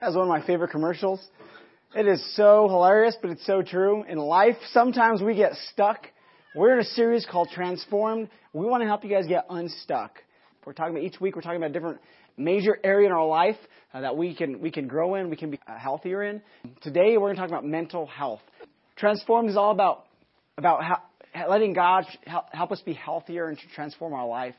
That's one of my favorite commercials. It is so hilarious, but it's so true. In life, sometimes we get stuck. We're in a series called Transformed. We want to help you guys get unstuck. We're talking about each week, we're talking about a different major area in our life uh, that we can, we can grow in, we can be uh, healthier in. Today, we're going to talk about mental health. Transformed is all about, about how, letting God help us be healthier and transform our life.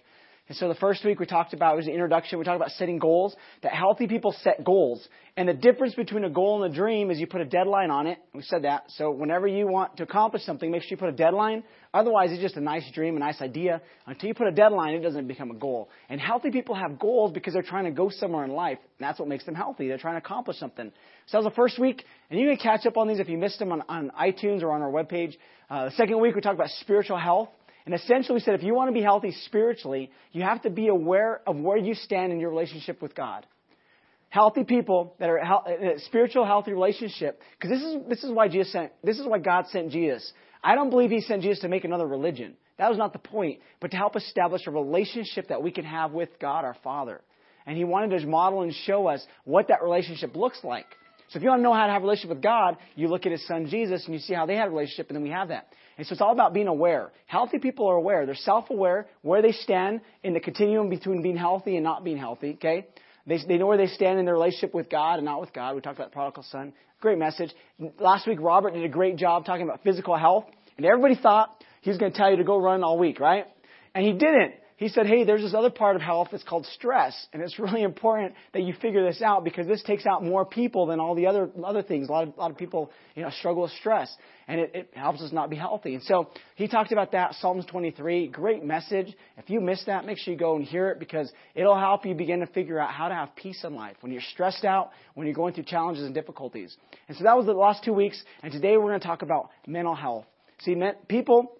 And so the first week we talked about was the introduction. We talked about setting goals. That healthy people set goals, and the difference between a goal and a dream is you put a deadline on it. We said that. So whenever you want to accomplish something, make sure you put a deadline. Otherwise, it's just a nice dream, a nice idea. Until you put a deadline, it doesn't become a goal. And healthy people have goals because they're trying to go somewhere in life. And that's what makes them healthy. They're trying to accomplish something. So that was the first week, and you can catch up on these if you missed them on, on iTunes or on our webpage. Uh, the second week we talked about spiritual health. And essentially, we said if you want to be healthy spiritually, you have to be aware of where you stand in your relationship with God. Healthy people that are in a uh, spiritual, healthy relationship, because this is this is why Jesus sent this is why God sent Jesus. I don't believe He sent Jesus to make another religion. That was not the point, but to help establish a relationship that we can have with God our Father. And He wanted to model and show us what that relationship looks like. So if you want to know how to have a relationship with God, you look at His Son Jesus and you see how they had a relationship, and then we have that. And so it's all about being aware. Healthy people are aware. They're self-aware where they stand in the continuum between being healthy and not being healthy. Okay, they they know where they stand in their relationship with God and not with God. We talked about prodigal son. Great message. Last week, Robert did a great job talking about physical health, and everybody thought he was going to tell you to go run all week, right? And he didn't he said, hey, there's this other part of health that's called stress. And it's really important that you figure this out because this takes out more people than all the other, other things. A lot of, a lot of people, you know, struggle with stress. And it, it helps us not be healthy. And so he talked about that, Psalms 23. Great message. If you missed that, make sure you go and hear it because it'll help you begin to figure out how to have peace in life when you're stressed out, when you're going through challenges and difficulties. And so that was the last two weeks. And today we're going to talk about mental health. See, people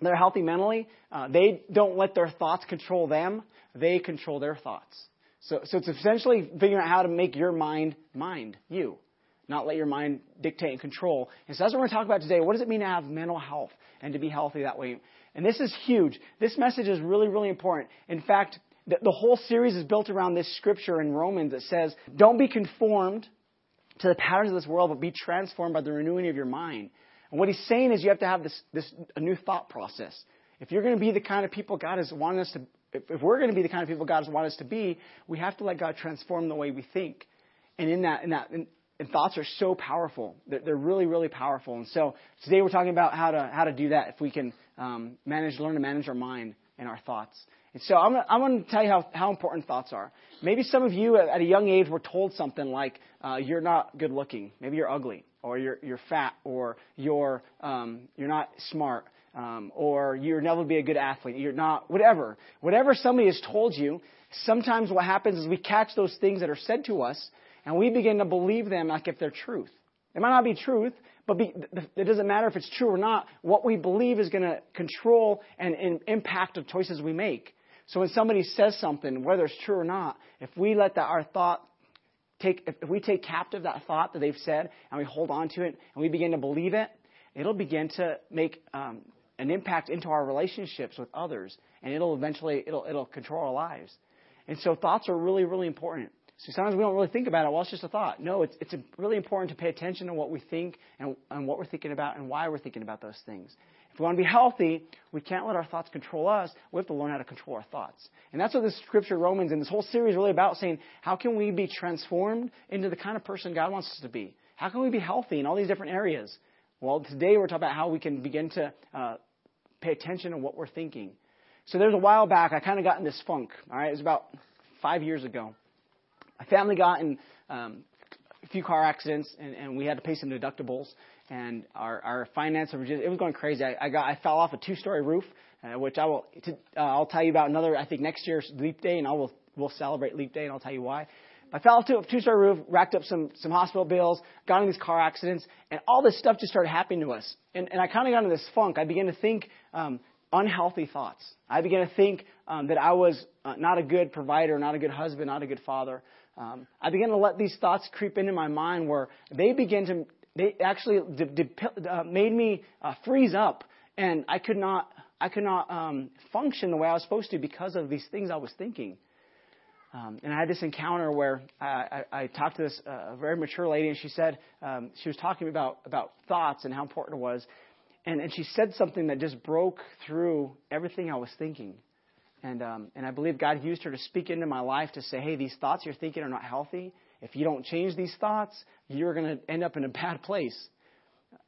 they're healthy mentally, uh, they don't let their thoughts control them. They control their thoughts. So, so it's essentially figuring out how to make your mind mind you, not let your mind dictate and control. And so that's what we're going to talk about today. What does it mean to have mental health and to be healthy that way? And this is huge. This message is really, really important. In fact, the, the whole series is built around this scripture in Romans that says, "Don't be conformed to the patterns of this world, but be transformed by the renewing of your mind." And what he's saying is you have to have this, this a new thought process. If you're going to be the kind of people God has wanted us to, if, we're going to be the kind of people God has wanted us to be, we have to let God transform the way we think. And in that, in that, in, and thoughts are so powerful. They're, they're, really, really powerful. And so today we're talking about how to how to do that. If we can um, manage, learn to manage our mind and our thoughts. And so I'm, I'm going to tell you how, how important thoughts are. Maybe some of you at a young age were told something like, uh, "You're not good looking. Maybe you're ugly." or you're, you're fat, or you're, um, you're not smart, um, or you'll never be a good athlete, you're not, whatever. Whatever somebody has told you, sometimes what happens is we catch those things that are said to us, and we begin to believe them like if they're truth. It might not be truth, but be, it doesn't matter if it's true or not. What we believe is going to control and, and impact the choices we make. So when somebody says something, whether it's true or not, if we let that, our thought take, if we take captive that thought that they've said and we hold on to it and we begin to believe it, it'll begin to make um, an impact into our relationships with others, and it'll eventually it'll it'll control our lives. And so thoughts are really really important. So sometimes we don't really think about it. Well, it's just a thought. No, it's it's really important to pay attention to what we think and, and what we're thinking about and why we're thinking about those things. If we want to be healthy, we can't let our thoughts control us. We have to learn how to control our thoughts. And that's what this scripture, Romans, and this whole series is really about saying, how can we be transformed into the kind of person God wants us to be? How can we be healthy in all these different areas? Well, today we're talking about how we can begin to uh, pay attention to what we're thinking. So there's a while back, I kind of got in this funk. All right, it was about five years ago. My family got in um, a few car accidents, and, and we had to pay some deductibles and our, our finance it was going crazy. I, I got I fell off a two story roof, uh, which I will to, uh, I'll tell you about another. I think next year's Leap Day, and I will we'll celebrate Leap Day, and I'll tell you why. I fell off a two story roof, racked up some some hospital bills, got in these car accidents, and all this stuff just started happening to us. And and I kind of got into this funk. I began to think. Um, unhealthy thoughts. I began to think um, that I was uh, not a good provider, not a good husband, not a good father. Um, I began to let these thoughts creep into my mind where they began to they actually uh, made me uh, freeze up, and I could not I could not um, function the way I was supposed to because of these things I was thinking. Um, and I had this encounter where I, I, I talked to this uh, very mature lady, and she said um, she was talking about about thoughts and how important it was, and and she said something that just broke through everything I was thinking, and um, and I believe God used her to speak into my life to say, hey, these thoughts you're thinking are not healthy. If you don't change these thoughts, you're going to end up in a bad place.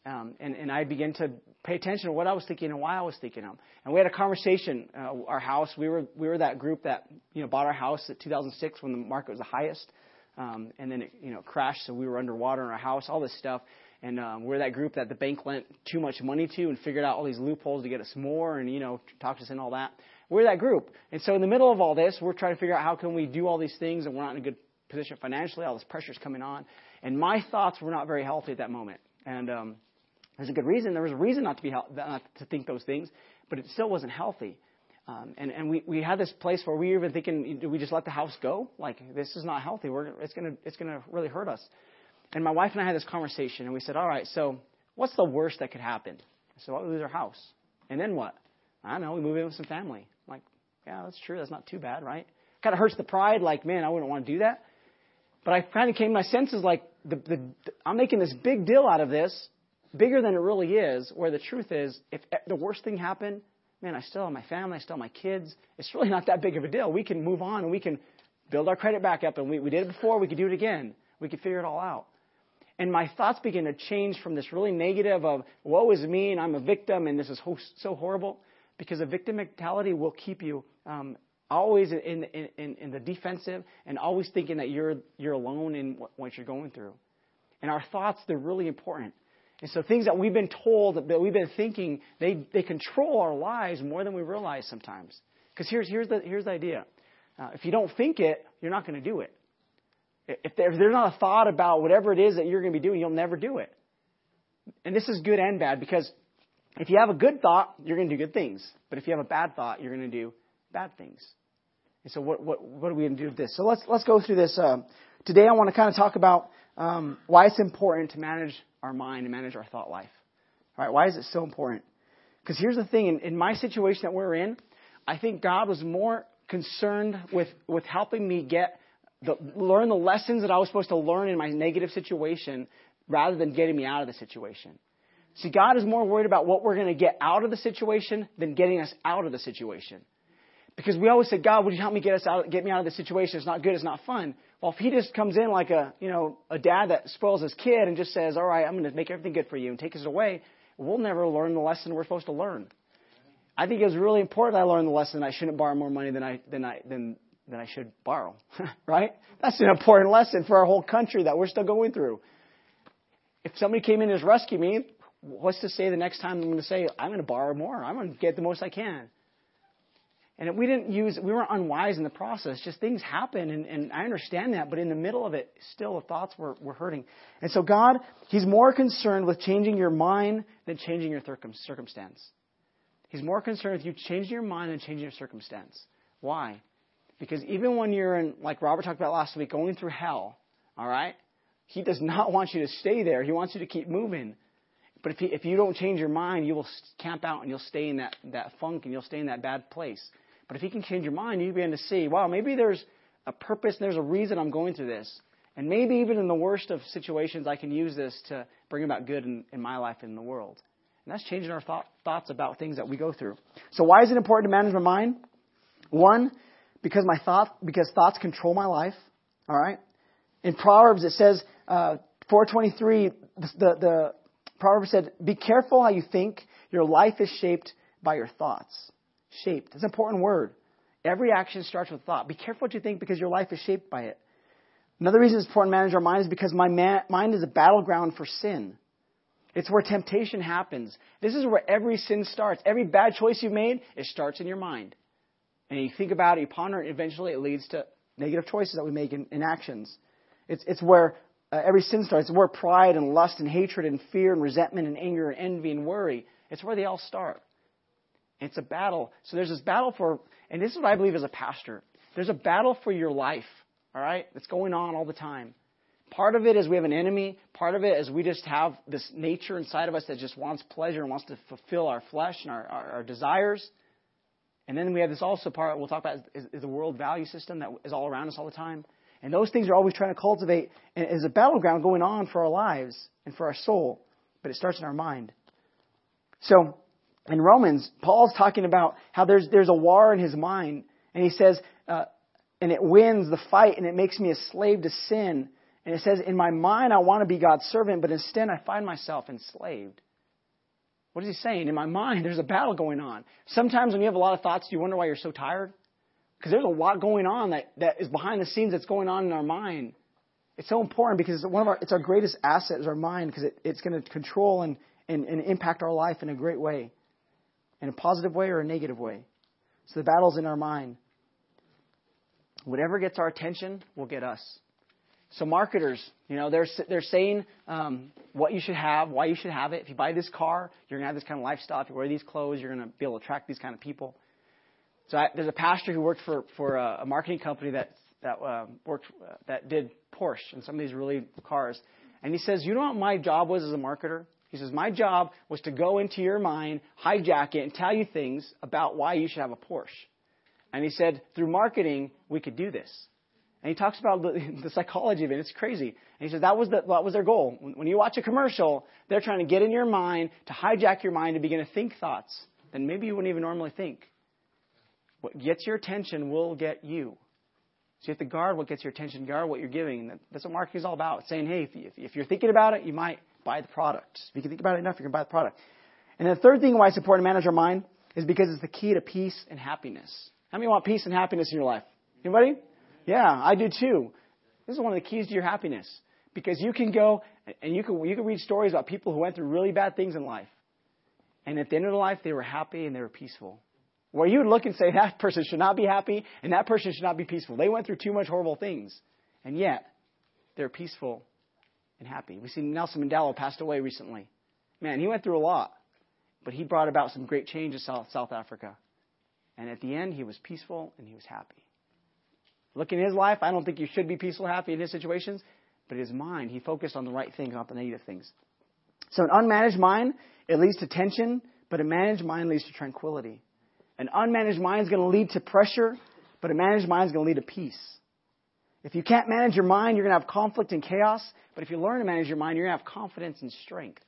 Um, and, and I began to pay attention to what I was thinking and why I was thinking them. And we had a conversation. Uh, our house, we were we were that group that you know bought our house at 2006 when the market was the highest, um, and then it you know crashed, so we were underwater in our house, all this stuff. And um, we're that group that the bank lent too much money to and figured out all these loopholes to get us more and you know talked us in all that. We're that group. And so in the middle of all this, we're trying to figure out how can we do all these things, and we're not in a good position financially. All this pressure's coming on, and my thoughts were not very healthy at that moment. And um, there's a good reason. There was a reason not to be not to think those things, but it still wasn't healthy. Um, and and we, we had this place where we were even thinking, do we just let the house go? Like this is not healthy. We're it's gonna it's gonna really hurt us. And my wife and I had this conversation, and we said, all right, so what's the worst that could happen? So well, we lose our house, and then what? I don't know. We move in with some family. Yeah, that's true. That's not too bad, right? Kind of hurts the pride. Like, man, I wouldn't want to do that. But I kind of came to my senses like the, the, I'm making this big deal out of this, bigger than it really is, where the truth is, if the worst thing happened, man, I still have my family, I still have my kids. It's really not that big of a deal. We can move on and we can build our credit back up. And we, we did it before, we could do it again. We could figure it all out. And my thoughts began to change from this really negative of, woe is me and I'm a victim and this is so horrible, because a victim mentality will keep you um, always in, in, in, in, the defensive and always thinking that you're, you're alone in what, what you're going through. And our thoughts, they're really important. And so things that we've been told, that we've been thinking, they, they control our lives more than we realize sometimes. Because here's, here's, the, here's the idea. Uh, if you don't think it, you're not going to do it. If, there, if there's not a thought about whatever it is that you're going to be doing, you'll never do it. And this is good and bad because if you have a good thought, you're going to do good things. But if you have a bad thought, you're going to do bad things. And so what, what, what are we going to do with this? So let's, let's go through this. Uh, today I want to kind of talk about um, why it's important to manage our mind and manage our thought life. All right, why is it so important? Because here's the thing: in, in my situation that we're in, I think God was more concerned with with helping me get the, learn the lessons that I was supposed to learn in my negative situation, rather than getting me out of the situation. See, God is more worried about what we're going to get out of the situation than getting us out of the situation. Because we always say, God, would you help me get us out, get me out of the situation? It's not good. It's not fun. Well, if he just comes in like a, you know, a dad that spoils his kid and just says, all right, I'm going to make everything good for you and take us away, we'll never learn the lesson we're supposed to learn. I think it was really important I learned the lesson I shouldn't borrow more money than I, than I, than, than I should borrow. right? That's an important lesson for our whole country that we're still going through. If somebody came in to rescue me, what's to say the next time I'm going to say, I'm going to borrow more? I'm going to get the most I can. And we didn't use, we weren't unwise in the process. Just things happen, and, and I understand that, but in the middle of it, still the thoughts were, were hurting. And so God, He's more concerned with changing your mind than changing your circumstance. He's more concerned with you changing your mind than changing your circumstance. Why? Because even when you're in, like Robert talked about last week, going through hell, all right? He does not want you to stay there. He wants you to keep moving. But if, he, if you don't change your mind, you will camp out and you'll stay in that, that funk and you'll stay in that bad place. But if he can change your mind, you begin to see, wow, maybe there's a purpose there's a reason I'm going through this. And maybe even in the worst of situations, I can use this to bring about good in, in my life and in the world. And that's changing our thought, thoughts about things that we go through. So why is it important to manage my mind? One, because my thought, because thoughts control my life. All right. In Proverbs, it says, uh, 423, the, the, the Proverbs said, be careful how you think. Your life is shaped by your thoughts shaped. It's an important word. Every action starts with thought. Be careful what you think because your life is shaped by it. Another reason it's important to manage our mind is because my mind is a battleground for sin. It's where temptation happens. This is where every sin starts. Every bad choice you've made, it starts in your mind. And you think about it, you ponder it, eventually it leads to negative choices that we make in, in actions. It's, it's where uh, every sin starts. It's where pride and lust and hatred and fear and resentment and anger and envy and worry, it's where they all start. It's a battle. So there's this battle for, and this is what I believe as a pastor. There's a battle for your life, all right? That's going on all the time. Part of it is we have an enemy. Part of it is we just have this nature inside of us that just wants pleasure and wants to fulfill our flesh and our, our, our desires. And then we have this also part we'll talk about is, is the world value system that is all around us all the time. And those things are always trying to cultivate and is a battleground going on for our lives and for our soul. But it starts in our mind. So in Romans, Paul's talking about how there's there's a war in his mind, and he says, uh, and it wins the fight, and it makes me a slave to sin. And it says, in my mind, I want to be God's servant, but instead I find myself enslaved. What is he saying? In my mind, there's a battle going on. Sometimes when you have a lot of thoughts, do you wonder why you're so tired? Because there's a lot going on that, that is behind the scenes that's going on in our mind. It's so important because it's one of our it's our greatest asset is our mind because it, it's going to control and, and, and impact our life in a great way. In a positive way or a negative way. So the battle's in our mind. Whatever gets our attention will get us. So marketers, you know, they're they're saying um, what you should have, why you should have it. If you buy this car, you're gonna have this kind of lifestyle. If you wear these clothes, you're gonna be able to attract these kind of people. So I, there's a pastor who worked for for a, a marketing company that that uh, worked uh, that did Porsche and some of these really cars, and he says, you know what my job was as a marketer? He says my job was to go into your mind, hijack it, and tell you things about why you should have a Porsche. And he said through marketing we could do this. And he talks about the, the psychology of it. It's crazy. And he says that was, the, that was their goal. When, when you watch a commercial, they're trying to get in your mind, to hijack your mind, to begin to think thoughts that maybe you wouldn't even normally think. What gets your attention will get you. So you have to guard what gets your attention, guard what you're giving. That's what marketing is all about. It's saying, hey, if, if you're thinking about it, you might buy the product. If you can think about it enough, you can buy the product. And the third thing why it's important to manage our mind is because it's the key to peace and happiness. How many want peace and happiness in your life? Anybody? Yeah, I do too. This is one of the keys to your happiness because you can go and you can you can read stories about people who went through really bad things in life, and at the end of their life they were happy and they were peaceful. Where you would look and say that person should not be happy and that person should not be peaceful. They went through too much horrible things, and yet they're peaceful and happy. We see Nelson Mandela passed away recently. Man, he went through a lot, but he brought about some great change in South, South Africa. And at the end, he was peaceful and he was happy. Looking at his life, I don't think you should be peaceful, happy in his situations, but his mind, he focused on the right things, not the negative things. So an unmanaged mind, it leads to tension, but a managed mind leads to tranquility. An unmanaged mind is going to lead to pressure, but a managed mind is going to lead to peace. If you can't manage your mind, you're going to have conflict and chaos. But if you learn to manage your mind, you're going to have confidence and strength.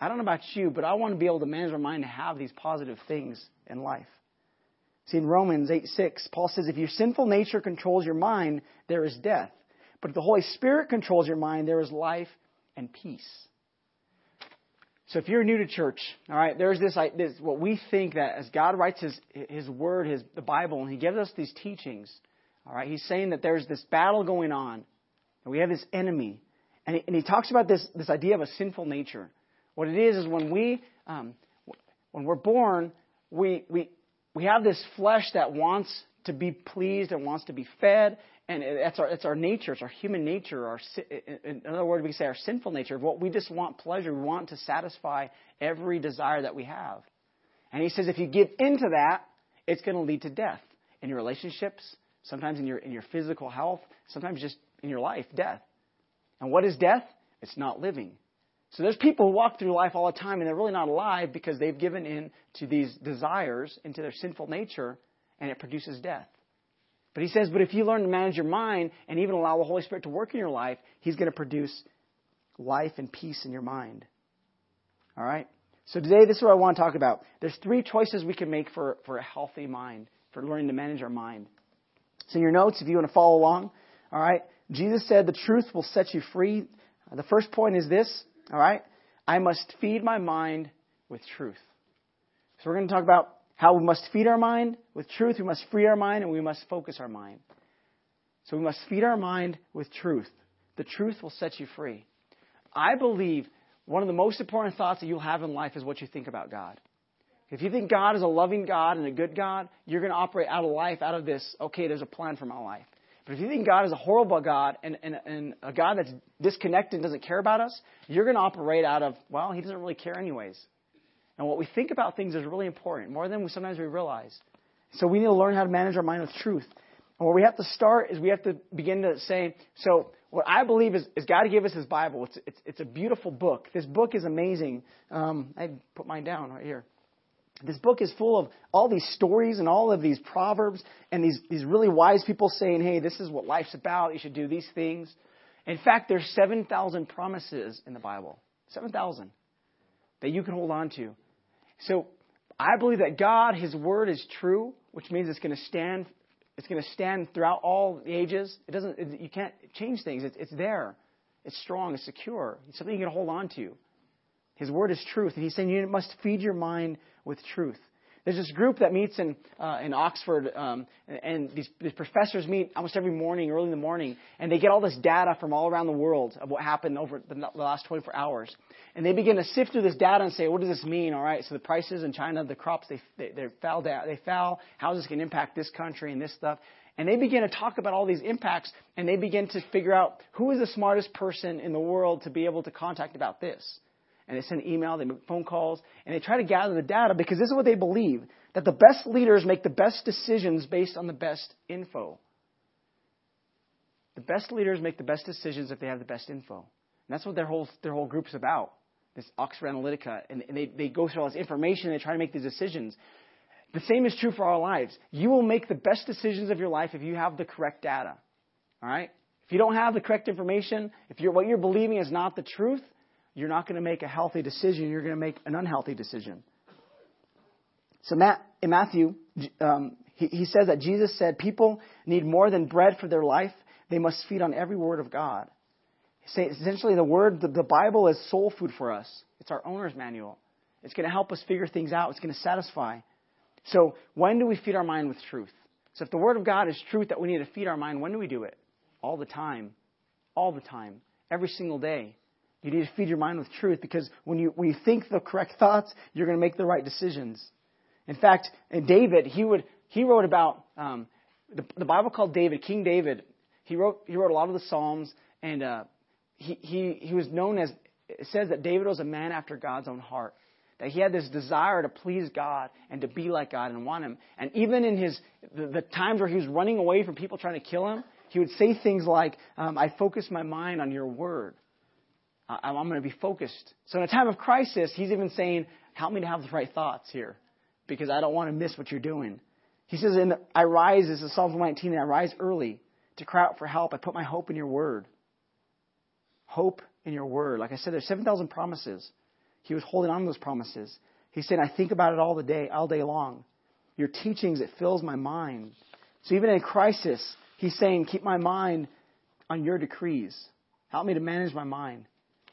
I don't know about you, but I want to be able to manage my mind to have these positive things in life. See, in Romans 8 6, Paul says, If your sinful nature controls your mind, there is death. But if the Holy Spirit controls your mind, there is life and peace. So if you're new to church, all right, there's this, this what we think that as God writes His His Word, His the Bible, and He gives us these teachings, all right, He's saying that there's this battle going on, and we have this enemy, and He, and he talks about this this idea of a sinful nature. What it is is when we um, when we're born, we we we have this flesh that wants to be pleased and wants to be fed, and that's our, it's our nature, it's our human nature, our, in other words, we say our sinful nature, what we just want pleasure, we want to satisfy every desire that we have. And he says if you give into that, it's going to lead to death in your relationships, sometimes in your, in your physical health, sometimes just in your life, death. And what is death? It's not living. So there's people who walk through life all the time and they're really not alive because they've given in to these desires, into their sinful nature, and it produces death. But he says, but if you learn to manage your mind and even allow the Holy Spirit to work in your life, he's going to produce life and peace in your mind. All right? So today, this is what I want to talk about. There's three choices we can make for, for a healthy mind, for learning to manage our mind. So in your notes, if you want to follow along, all right? Jesus said the truth will set you free. The first point is this all right? I must feed my mind with truth. So we're going to talk about how we must feed our mind with truth, we must free our mind, and we must focus our mind. So we must feed our mind with truth. The truth will set you free. I believe one of the most important thoughts that you'll have in life is what you think about God. If you think God is a loving God and a good God, you're going to operate out of life, out of this, okay, there's a plan for my life. But if you think God is a horrible God and, and, and a God that's disconnected and doesn't care about us, you're going to operate out of, well, he doesn't really care anyways. And what we think about things is really important, more than we, sometimes we realize. So we need to learn how to manage our mind with truth. And where we have to start is we have to begin to say, so what I believe is, is God gave us His Bible. It's, it's, it's a beautiful book. This book is amazing. Um, I put mine down right here. This book is full of all these stories and all of these proverbs and these, these really wise people saying, hey, this is what life's about. You should do these things. In fact, there's 7,000 promises in the Bible. 7,000 that you can hold on to. So I believe that God, His Word is true, which means it's going to stand. It's going to stand throughout all the ages. It doesn't. It, you can't change things. It's, it's there. It's strong. It's secure. It's something you can hold on to. His Word is truth, and He's saying you must feed your mind with truth. There's this group that meets in uh, in Oxford, um, and these, these professors meet almost every morning, early in the morning, and they get all this data from all around the world of what happened over the, the last 24 hours. And they begin to sift through this data and say, what does this mean? All right, so the prices in China, the crops, they they, they fell down, they fell. How is this going to impact this country and this stuff? And they begin to talk about all these impacts, and they begin to figure out who is the smartest person in the world to be able to contact about this and they send email, they make phone calls, and they try to gather the data because this is what they believe that the best leaders make the best decisions based on the best info. The best leaders make the best decisions if they have the best info. And that's what their whole, their whole group's about, this Oxford Analytica. And, and they, they go through all this information and they try to make these decisions. The same is true for our lives. You will make the best decisions of your life if you have the correct data. All right? If you don't have the correct information, if what you're believing is not the truth, you're not going to make a healthy decision. You're going to make an unhealthy decision. So Matt, in Matthew, um, he, he says that Jesus said people need more than bread for their life. They must feed on every word of God. Essentially, the word, the, the Bible is soul food for us. It's our owner's manual. It's going to help us figure things out. It's going to satisfy. So when do we feed our mind with truth? So if the Word of God is truth that we need to feed our mind, when do we do it? All the time. All the time. Every single day. You need to feed your mind with truth because when you, when you think the correct thoughts, you're going to make the right decisions. In fact, in David, he, would, he wrote about, um, the, the Bible called David, King David, he wrote, he wrote a lot of the Psalms, and uh, he, he, he was known as, it says that David was a man after God's own heart. That he had this desire to please God and to be like God and want Him. And even in his, the, the times where he was running away from people trying to kill him, he would say things like, um, I focus my mind on your word. I'm going to be focused. So in a time of crisis, he's even saying, help me to have the right thoughts here because I don't want to miss what you're doing. He says, the, I rise, this is Psalm 19, I rise early to cry out for help. I put my hope in your word. Hope in your word. Like I said, there's 7,000 promises. He was holding on to those promises. He said, I think about it all the day, all day long. Your teachings, it fills my mind. So even in a crisis, he's saying, keep my mind on your decrees. Help me to manage my mind.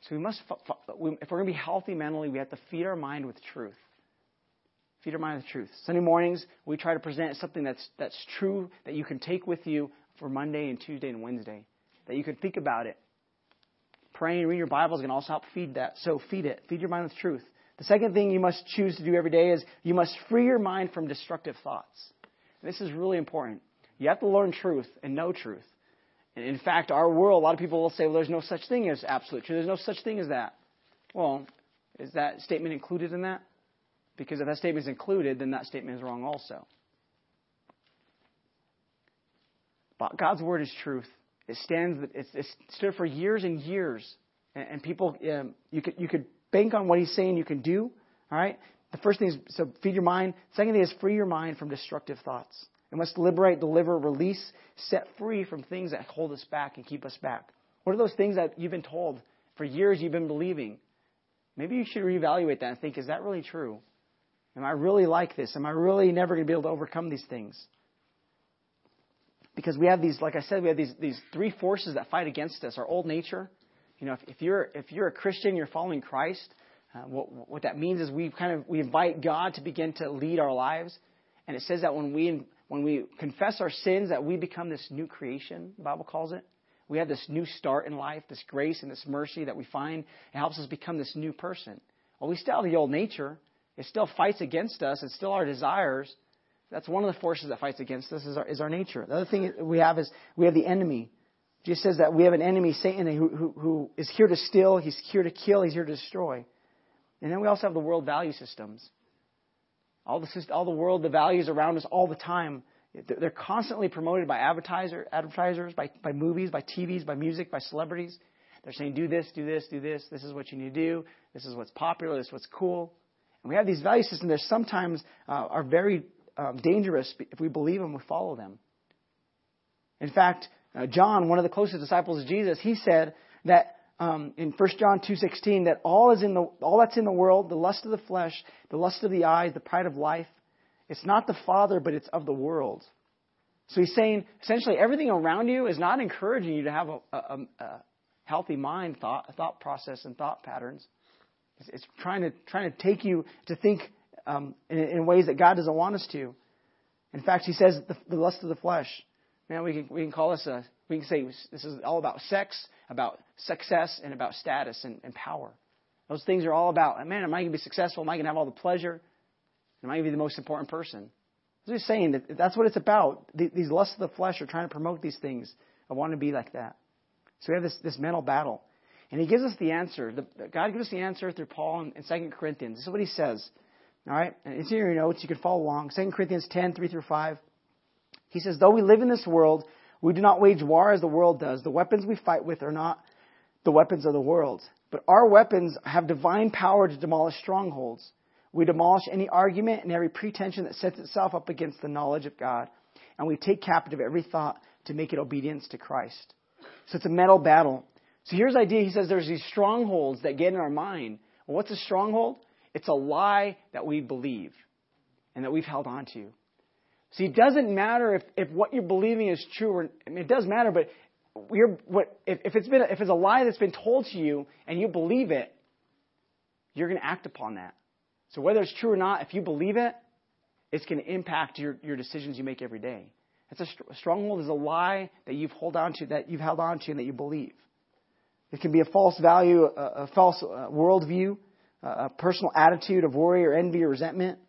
So we must, if we're going to be healthy mentally, we have to feed our mind with truth. Feed our mind with truth. Sunday mornings, we try to present something that's, that's true that you can take with you for Monday and Tuesday and Wednesday, that you can think about it. Praying and reading your Bible is going to also help feed that. So feed it. Feed your mind with truth. The second thing you must choose to do every day is you must free your mind from destructive thoughts. This is really important. You have to learn truth and know truth. And in fact, our world, a lot of people will say, well, there's no such thing as absolute truth. There's no such thing as that. Well, is that statement included in that? Because if that statement is included, then that statement is wrong also. But God's word is truth. It stands. It's, it's stood for years and years, and, and people, um, you could you could bank on what He's saying. You can do. All right. The first thing is so feed your mind. Second thing is free your mind from destructive thoughts. It must liberate, deliver, release, set free from things that hold us back and keep us back. What are those things that you've been told for years you've been believing? Maybe you should reevaluate that and think, is that really true? Am I really like this? Am I really never going to be able to overcome these things? Because we have these, like I said, we have these, these three forces that fight against us. Our old nature. You know, if, if you're, if you're a Christian, you're following Christ, uh, what, what that means is we kind of, we invite God to begin to lead our lives. And it says that when we when we confess our sins, that we become this new creation, the Bible calls it. We have this new start in life, this grace and this mercy that we find. It helps us become this new person. Well, we still have the old nature. It still fights against us. It's still our desires. That's one of the forces that fights against us is our, is our nature. The other thing we have is we have the enemy. Jesus says that we have an enemy, Satan, who, who, who is here to steal, he's here to kill, he's here to destroy. And then we also have the world value systems all the, all the world, the values around us all the time. They're constantly promoted by advertiser, advertisers, by, by movies, by TVs, by music, by celebrities. They're saying, do this, do this, do this. This is what you need to do. This is what's popular. This is what's cool. And we have these value systems that sometimes uh, are very um, dangerous if we believe them, we follow them. In fact, uh, John, one of the closest disciples of Jesus, he said that um, in 1 John 2:16 that all is in the all that's in the world, the lust of the flesh, the lust of the eyes, the pride of life, it's not the Father, but it's of the world. So he's saying essentially everything around you is not encouraging you to have a, a, a healthy mind, thought, thought process, and thought patterns. It's, it's trying to trying to take you to think um, in, in, ways that God doesn't want us to. In fact, he says the, the lust of the flesh. Man, we can we can call this a we can say this is all about sex, about success, and about status and, and power. Those things are all about, man, am I going to be successful? Am I going to have all the pleasure? Am I going to be the most important person? I'm just saying that that's what it's about. These lusts of the flesh are trying to promote these things. I want to be like that. So we have this, this mental battle. And he gives us the answer. The, God gives us the answer through Paul in, 2 Corinthians. This is what he says. All right? And it's in your notes. You can follow along. 2 Corinthians 10, 3 through 5. He says, Though we live in this world, we do not wage war as the world does. The weapons we fight with are not the weapons of the world. But our weapons have divine power to demolish strongholds. We demolish any argument and every pretension that sets itself up against the knowledge of God. And we take captive every thought to make it obedience to Christ. So it's a mental battle. So here's the idea. He says there's these strongholds that get in our mind. Well, what's a stronghold? It's a lie that we believe and that we've held on to. See, it doesn't matter if, if what you're believing is true or I mean, it does matter, but you're, what, if, if, it's been, if it's a lie that's been told to you and you believe it, you're going to act upon that. So whether it's true or not, if you believe it, it's going to impact your, your decisions you make every day. It's a, a stronghold is a lie that you've hold on to, that you've held on to, and that you believe. It can be a false value, a, a false uh, worldview, a personal attitude of worry or envy or resentment.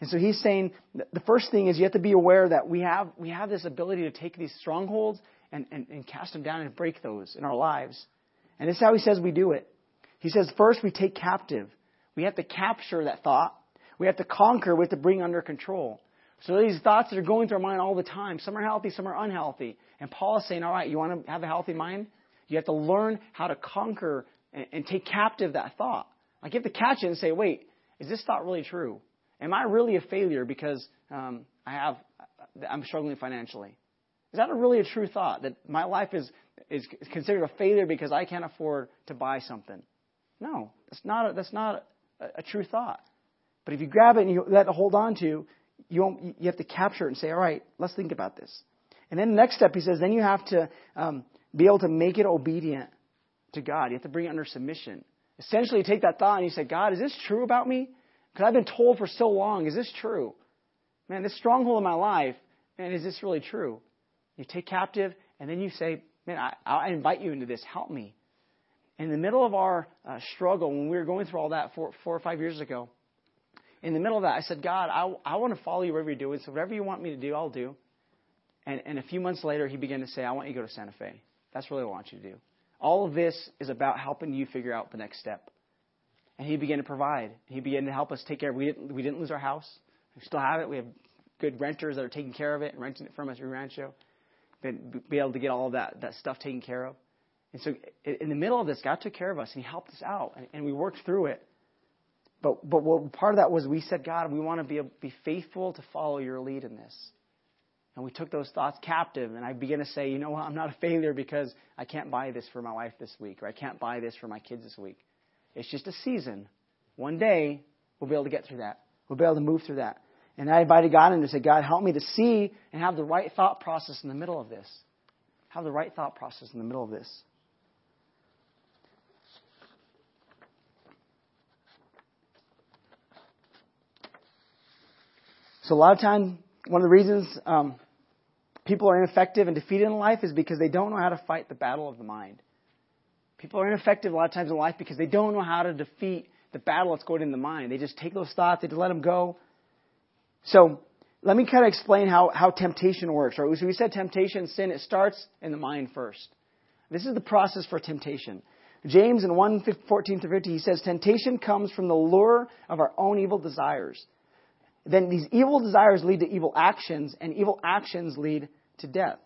And so he's saying the first thing is you have to be aware that we have, we have this ability to take these strongholds and, and, and cast them down and break those in our lives. And this is how he says we do it. He says, first, we take captive. We have to capture that thought. We have to conquer. We have to bring under control. So these thoughts that are going through our mind all the time, some are healthy, some are unhealthy. And Paul is saying, all right, you want to have a healthy mind? You have to learn how to conquer and, and take captive that thought. Like you have to catch it and say, wait, is this thought really true? Am I really a failure because um, I have I'm struggling financially? Is that a really a true thought that my life is is considered a failure because I can't afford to buy something? No, that's not a, that's not a, a true thought. But if you grab it and you let it hold on to, you won't, you have to capture it and say, all right, let's think about this. And then the next step, he says, then you have to um, be able to make it obedient to God. You have to bring it under submission. Essentially, you take that thought and you say, God, is this true about me? Because I've been told for so long, is this true? Man, this stronghold in my life, man, is this really true? You take captive, and then you say, man, I, I invite you into this. Help me. In the middle of our uh, struggle, when we were going through all that four, four or five years ago, in the middle of that, I said, God, I, I want to follow you wherever you're doing. So whatever you want me to do, I'll do. And, and a few months later, he began to say, I want you to go to Santa Fe. That's really what I want you to do. All of this is about helping you figure out the next step. And he began to provide. He began to help us take care. We didn't, we didn't lose our house. We still have it. We have good renters that are taking care of it and renting it from us, we Rancho. Been, be able to get all of that, that stuff taken care of. And so in the middle of this, God took care of us and He helped us out and, and we worked through it. But, but what, part of that was we said, God, we want to be, be faithful to follow your lead in this. And we took those thoughts captive, and I began to say, you know what, I'm not a failure because I can't buy this for my wife this week, or I can't buy this for my kids this week. It's just a season. One day, we'll be able to get through that. We'll be able to move through that. And I invited God in to say, God, help me to see and have the right thought process in the middle of this. Have the right thought process in the middle of this. So a lot of times, one of the reasons um, people are ineffective and defeated in life is because they don't know how to fight the battle of the mind. People are ineffective a lot of times in life because they don't know how to defeat the battle that's going in the mind. They just take those thoughts, they just let them go. So let me kind of explain how, how temptation works. Right? So we said temptation, sin, it starts in the mind first. This is the process for temptation. James in 1, 14 through 50, he says, Temptation comes from the lure of our own evil desires. Then these evil desires lead to evil actions, and evil actions lead to death.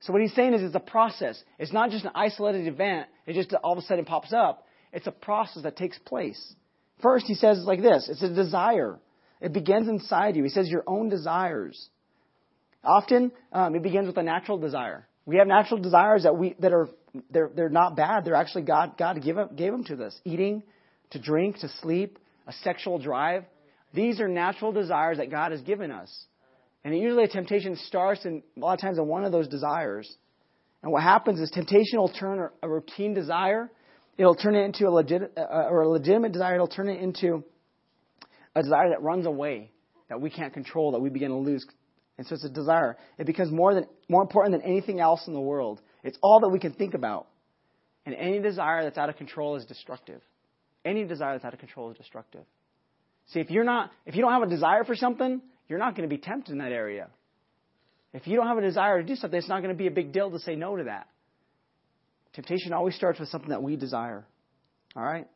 So what he's saying is it's a process. It's not just an isolated event. It just all of a sudden pops up. It's a process that takes place. First, he says it's like this it's a desire. It begins inside you. He says your own desires. Often, um, it begins with a natural desire. We have natural desires that we that are they're they're not bad. They're actually God God gave gave them to us. Eating, to drink, to sleep, a sexual drive. These are natural desires that God has given us. And usually a temptation starts in a lot of times in one of those desires. And what happens is temptation will turn a routine desire, it'll turn it into a legit uh, or a legitimate desire, it'll turn it into a desire that runs away, that we can't control, that we begin to lose. And so it's a desire. It becomes more than more important than anything else in the world. It's all that we can think about. And any desire that's out of control is destructive. Any desire that's out of control is destructive. See, if you're not if you don't have a desire for something, you're not going to be tempted in that area. If you don't have a desire to do something, it's not going to be a big deal to say no to that. Temptation always starts with something that we desire. All right?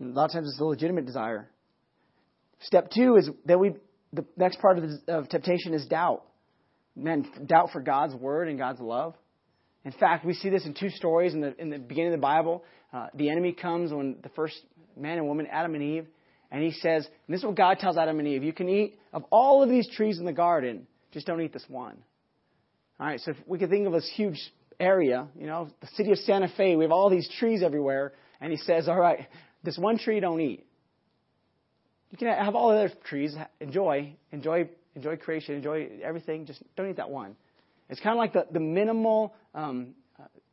And a lot of times it's a legitimate desire. Step two is that we, the next part of, the, of temptation is doubt. Man, doubt for God's word and God's love. In fact, we see this in two stories in the, in the beginning of the Bible. Uh, the enemy comes when the first man and woman, Adam and Eve, and he says, and this is what God tells Adam and Eve, you can eat of all of these trees in the garden, just don't eat this one. All right, so if we could think of this huge area, you know, the city of Santa Fe, we have all these trees everywhere, and he says, all right, this one tree don't eat. You can have all the other trees, enjoy, enjoy, enjoy creation, enjoy everything. Just don't eat that one. It's kind of like the, the minimal, um,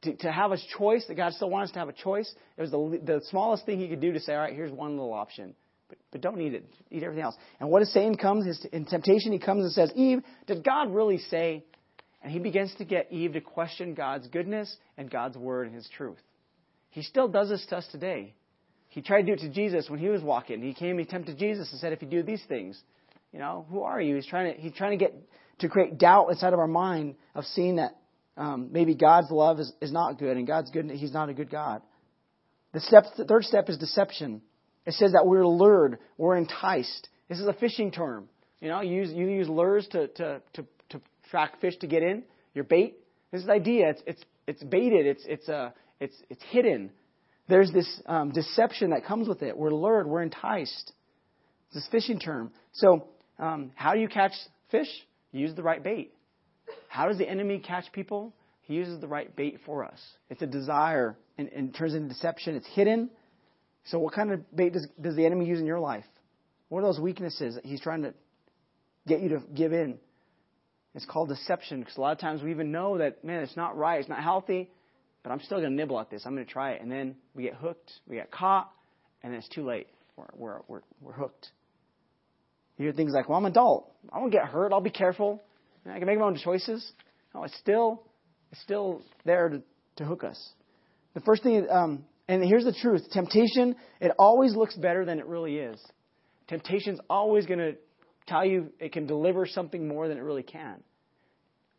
to, to have a choice, that God still wants us to have a choice. It was the, the smallest thing he could do to say, all right, here's one little option. But, but don't eat it. Eat everything else. And what is Satan comes, is in temptation, he comes and says, Eve, did God really say? And he begins to get Eve to question God's goodness and God's word and his truth. He still does this to us today. He tried to do it to Jesus when he was walking. He came, he tempted Jesus and said, if you do these things, you know, who are you? He's trying to, he's trying to get, to create doubt inside of our mind of seeing that um, maybe God's love is, is not good and God's good, he's not a good God. The step, the third step is deception. It says that we're lured, we're enticed. This is a fishing term. You know, you use, you use lures to, to, to, to track fish to get in, your bait. This is the idea. It's, it's, it's baited, it's, it's, uh, it's, it's hidden there's this um, deception that comes with it. We're lured, we're enticed. It's this fishing term. So, um, how do you catch fish? use the right bait. How does the enemy catch people? He uses the right bait for us. It's a desire and, and turns into deception. It's hidden. So, what kind of bait does, does the enemy use in your life? What are those weaknesses that he's trying to get you to give in? It's called deception because a lot of times we even know that, man, it's not right, it's not healthy but I'm still going to nibble at this. I'm going to try it. And then we get hooked, we get caught, and then it's too late. We're, we're, we're, we're hooked. You hear things like, well, I'm an adult. I won't get hurt. I'll be careful. I can make my own choices. No, it's still, it's still there to, to hook us. The first thing, um, and here's the truth temptation, it always looks better than it really is. Temptation's always going to tell you it can deliver something more than it really can.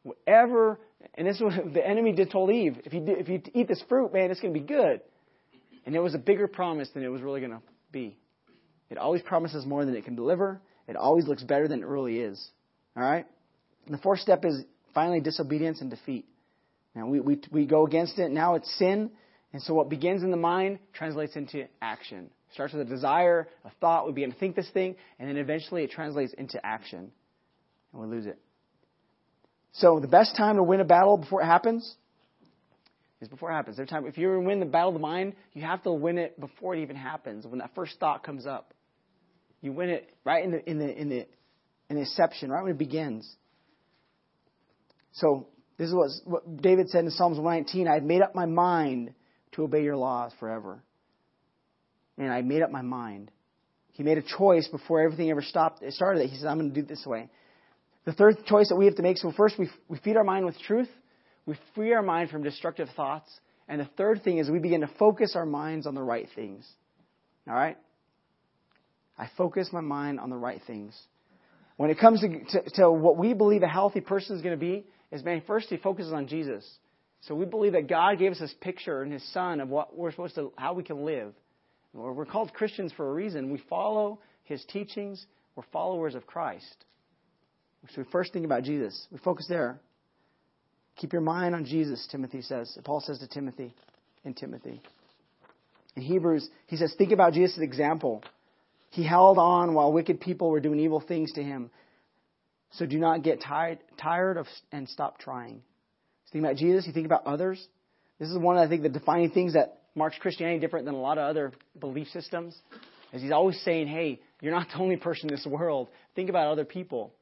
Whatever and this is what the enemy did told Eve. If you, if you eat this fruit, man, it's going to be good. And it was a bigger promise than it was really going to be. It always promises more than it can deliver. It always looks better than it really is. All right? And the fourth step is finally disobedience and defeat. Now, we, we, we go against it. Now it's sin. And so what begins in the mind translates into action. Starts with a desire, a thought. We begin to think this thing. And then eventually it translates into action. And we lose it. So the best time to win a battle before it happens is before it happens. Every time, if you win the battle of the mind, you have to win it before it even happens. When that first thought comes up, you win it right in the in the in the in the inception, right when it begins. So this is what, what David said in Psalms 119. I had made up my mind to obey your laws forever. And I made up my mind. He made a choice before everything ever stopped. It started. He said, "I'm going to do it this way." The third choice that we have to make so, first, we, we feed our mind with truth, we free our mind from destructive thoughts, and the third thing is we begin to focus our minds on the right things. All right? I focus my mind on the right things. When it comes to, to, to what we believe a healthy person is going to be, is man, first he focuses on Jesus. So we believe that God gave us this picture in His Son of what we're supposed to, how we can live. We're called Christians for a reason. We follow His teachings. We're followers of Christ. So we first think about Jesus. We focus there. Keep your mind on Jesus, Timothy says. Paul says to Timothy in Timothy. In Hebrews, he says, think about Jesus' example. He held on while wicked people were doing evil things to him. So do not get tired, tired of and stop trying. So think about Jesus. You think about others. This is one of I think the defining things that marks Christianity different than a lot of other belief systems. Is he's always saying, "Hey, you're not the only person in this world. Think about other people.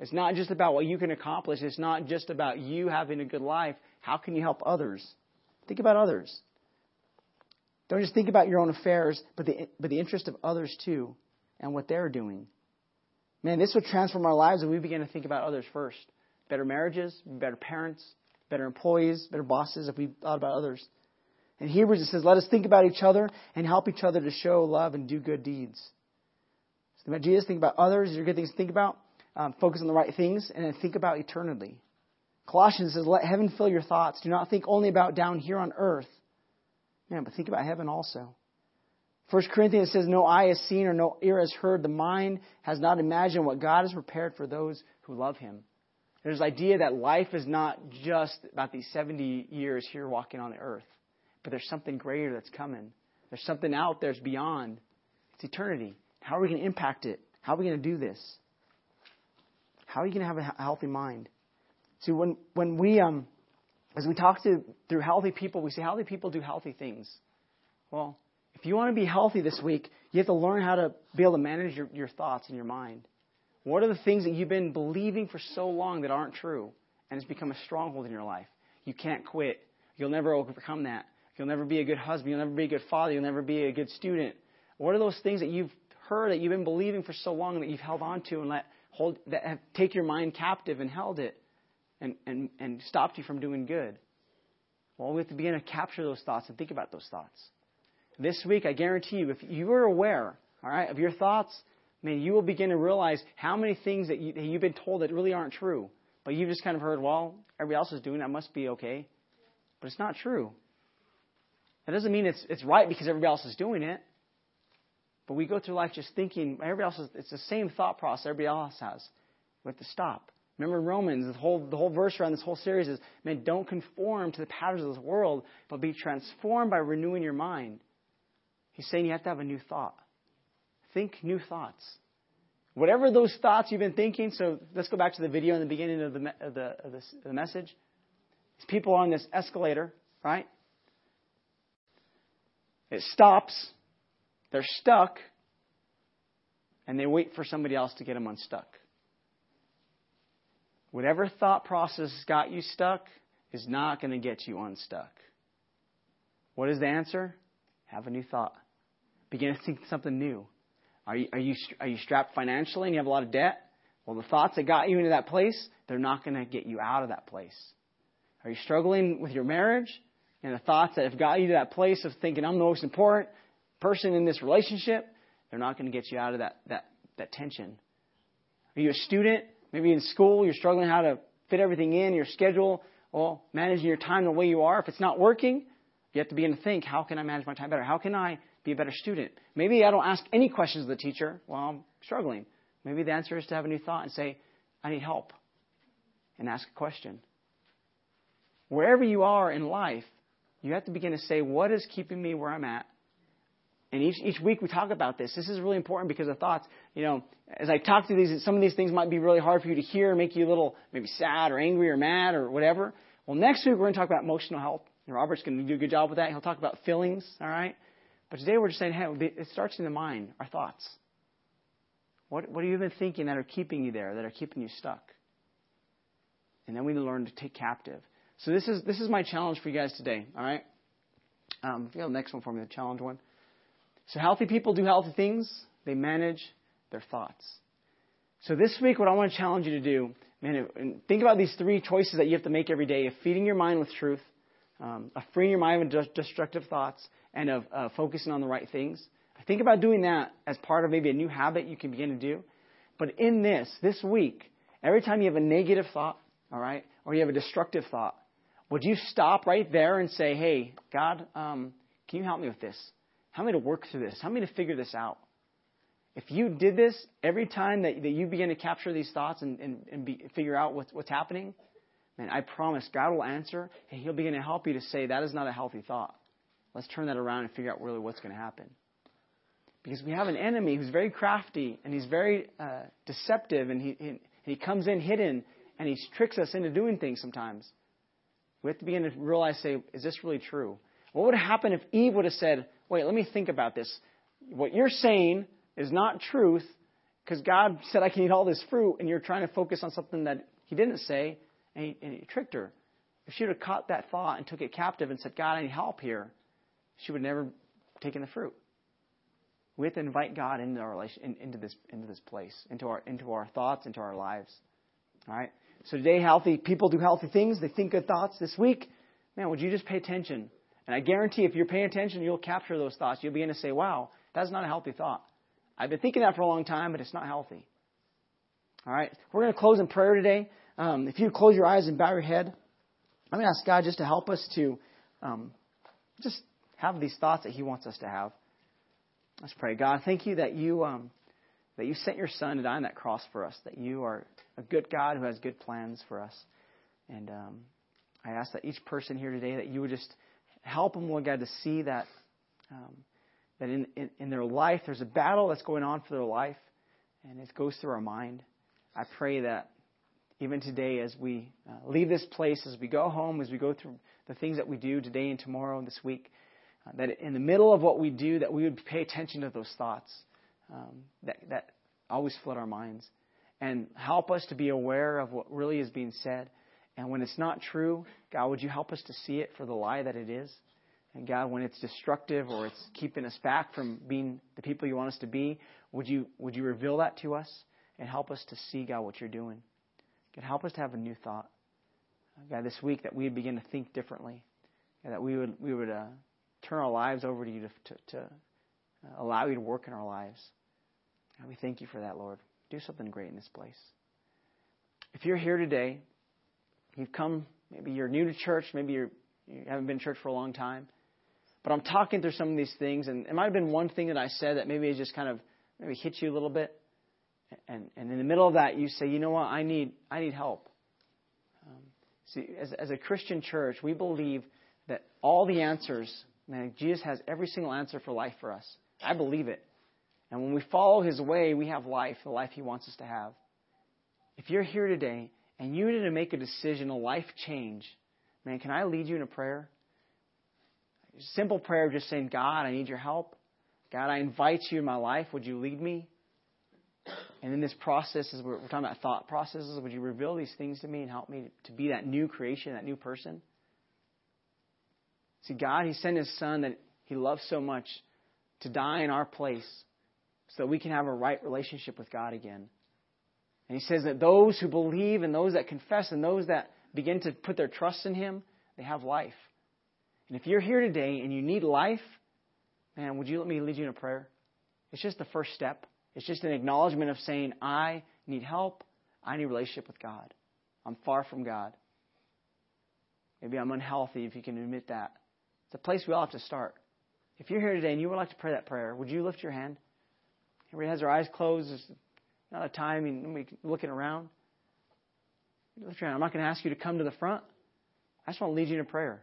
It's not just about what you can accomplish. It's not just about you having a good life. How can you help others? Think about others. Don't just think about your own affairs, but the, but the interest of others too and what they're doing. Man, this would transform our lives if we begin to think about others first. Better marriages, better parents, better employees, better bosses if we thought about others. In Hebrews it says, let us think about each other and help each other to show love and do good deeds. Think about Jesus, think about others, your good things to think about. Um, focus on the right things, and then think about eternity. Colossians says, let heaven fill your thoughts. Do not think only about down here on earth, Man, but think about heaven also. First Corinthians says, No eye has seen or no ear has heard, the mind has not imagined what God has prepared for those who love him. There's this idea that life is not just about these 70 years here walking on the earth, but there's something greater that's coming. There's something out there, there's beyond. It's eternity. How are we going to impact it? How are we going to do this? How are you going to have a healthy mind? See, when, when we, um, as we talk to, through healthy people, we say healthy people do healthy things. Well, if you want to be healthy this week, you have to learn how to be able to manage your, your thoughts and your mind. What are the things that you've been believing for so long that aren't true and it's become a stronghold in your life? You can't quit. You'll never overcome that. You'll never be a good husband. You'll never be a good father. You'll never be a good student. What are those things that you've heard that you've been believing for so long that you've held on to and let hold that have take your mind captive and held it? and, and, and stopped you from doing good? Well, we have to begin to capture those thoughts and think about those thoughts. This week, I guarantee you, if you are aware, all right, of your thoughts, man, you will begin to realize how many things that, you, you've been told that really aren't true. But you've just kind of heard, well, everybody else is doing that, must be okay. But it's not true. That doesn't mean it's, it's right because everybody else is doing it. But we go through life just thinking everybody else is, it's the same thought process everybody else has. We have to stop. Remember Romans, the whole, the whole verse around this whole series is, man, don't conform to the patterns of this world, but be transformed by renewing your mind. He's saying you have to have a new thought. Think new thoughts. Whatever those thoughts you've been thinking, so let's go back to the video in the beginning of the, of the, of of the message. These people on this escalator, right? It stops. They're stuck. And they wait for somebody else to get them unstuck. Whatever thought process got you stuck is not going to get you unstuck. What is the answer? Have a new thought. Begin to think something new. Are you, are you, are you strapped financially and you have a lot of debt? Well, the thoughts that got you into that place, they're not going to get you out of that place. Are you struggling with your marriage and the thoughts that have got you to that place of thinking I'm the most important person in this relationship? They're not going to get you out of that, that, that tension. Are you a student Maybe in school, you're struggling how to fit everything in, your schedule, well, managing your time the way you are. If it's not working, you have to begin to think, how can I manage my time better? How can I be a better student? Maybe I don't ask any questions of the teacher while I'm struggling. Maybe the answer is to have a new thought and say, I need help. And ask a question. Wherever you are in life, you have to begin to say, what is keeping me where I'm at? And each, each week we talk about this. This is really important because of thoughts. You know, as I talk through these, some of these things might be really hard for you to hear, make you a little maybe sad or angry or mad or whatever. Well, next week we're going to talk about emotional health. And Robert's going to do a good job with that. He'll talk about feelings, all right? But today we're just saying, hey, it starts in the mind, our thoughts. What, what have you been thinking that are keeping you there, that are keeping you stuck? And then we learn to take captive. So this is this is my challenge for you guys today. All right. Um, you know, next one for me, the challenge one. So healthy people do healthy things. They manage their thoughts. So this week, what I want to challenge you to do, man, think about these three choices that you have to make every day: of feeding your mind with truth, um, of freeing your mind of destructive thoughts, and of uh, focusing on the right things. Think about doing that as part of maybe a new habit you can begin to do. But in this, this week, every time you have a negative thought, all right, or you have a destructive thought, would you stop right there and say, "Hey, God, um, can you help me with this? Am I to work through this? Am I to figure this out? If you did this every time that, that you begin to capture these thoughts and, and, and be, figure out what's, what's happening, man, I promise God will answer and He'll begin to help you to say that is not a healthy thought. Let's turn that around and figure out really what's going to happen. Because we have an enemy who's very crafty and he's very uh, deceptive and he, he, he comes in hidden and he tricks us into doing things sometimes. We have to begin to realize, say, is this really true? What would happen if Eve would have said, wait, let me think about this. What you're saying is not truth because God said I can eat all this fruit and you're trying to focus on something that he didn't say and he, and he tricked her. If she would have caught that thought and took it captive and said, God, I need help here, she would never taken the fruit. We have to invite God into our relation, in, into this into this place, into our into our thoughts, into our lives. All right. So today, healthy people do healthy things. They think good thoughts. This week, man, would you just pay attention? And I guarantee, if you're paying attention, you'll capture those thoughts. You'll begin to say, "Wow, that's not a healthy thought." I've been thinking that for a long time, but it's not healthy. All right. We're going to close in prayer today. Um, if you close your eyes and bow your head, I'm going to ask God just to help us to um, just have these thoughts that He wants us to have. Let's pray. God, thank you that you um, that you sent your Son to die on that cross for us. That you are a good God who has good plans for us. And um, I ask that each person here today that you would just help them, Lord God, to see that um, that in, in, in their life there's a battle that's going on for their life, and it goes through our mind. I pray that even today, as we uh, leave this place, as we go home, as we go through the things that we do today and tomorrow and this week, uh, that in the middle of what we do, that we would pay attention to those thoughts um, that, that always flood our minds and help us to be aware of what really is being said. And when it's not true, God, would you help us to see it for the lie that it is? And God, when it's destructive or it's keeping us back from being the people you want us to be, would you, would you reveal that to us and help us to see, God, what you're doing? God, help us to have a new thought. God, this week that we begin to think differently. God, that we would, we would uh, turn our lives over to you to, to, to uh, allow you to work in our lives. God, we thank you for that, Lord. Do something great in this place. If you're here today, you've come, maybe you're new to church, maybe you're, you haven't been in church for a long time, but I'm talking through some of these things, and it might have been one thing that I said that maybe it just kind of maybe hit you a little bit. And, and in the middle of that, you say, you know what, I need, I need help. Um, see, as, as a Christian church, we believe that all the answers Man, Jesus has every single answer for life for us. I believe it. And when we follow his way, we have life, the life he wants us to have. If you're here today and you need to make a decision, a life change, man, can I lead you in a prayer? Simple prayer of just saying, God, I need your help. God, I invite you in my life. Would you lead me? And in this process, as we're, talking about thought processes, would you reveal these things to me and help me to be that new creation, that new person? See, God, He sent His Son that He loves so much to die in our place so that we can have a right relationship with God again. And He says that those who believe and those that confess and those that begin to put their trust in Him, they have life. And if you're here today and you need life, man, would you let me lead you in a prayer? It's just the first step. It's just an acknowledgement of saying, I need help. I need a relationship with God. I'm far from God. Maybe I'm unhealthy if you can admit that. It's a place we all have to start. If you're here today and you would like to pray that prayer, would you lift your hand? Everybody has their eyes closed. There's not a time and looking around. Lift your hand. I'm not going to ask you to come to the front. I just want to lead you in a prayer.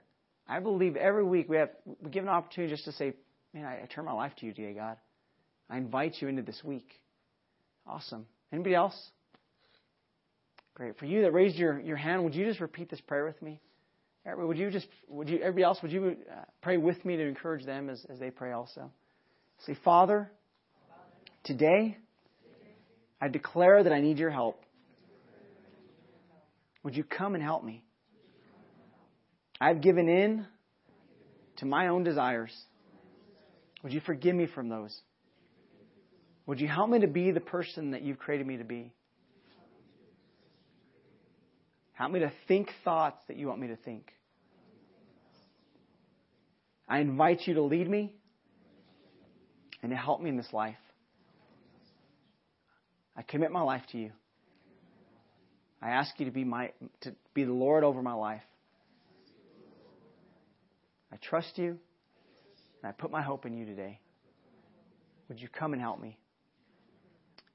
I believe every week we have we give an opportunity just to say, "Man, I, I turn my life to you today, God. I invite you into this week." Awesome. Anybody else? Great. For you that raised your, your hand, would you just repeat this prayer with me? Would you just, would you, everybody else, would you uh, pray with me to encourage them as, as they pray also? Say, Father, today I declare that I need your help. Would you come and help me? I've given in to my own desires. Would you forgive me from those? Would you help me to be the person that you've created me to be? Help me to think thoughts that you want me to think. I invite you to lead me and to help me in this life. I commit my life to you. I ask you to be my to be the Lord over my life. I trust you and I put my hope in you today. Would you come and help me?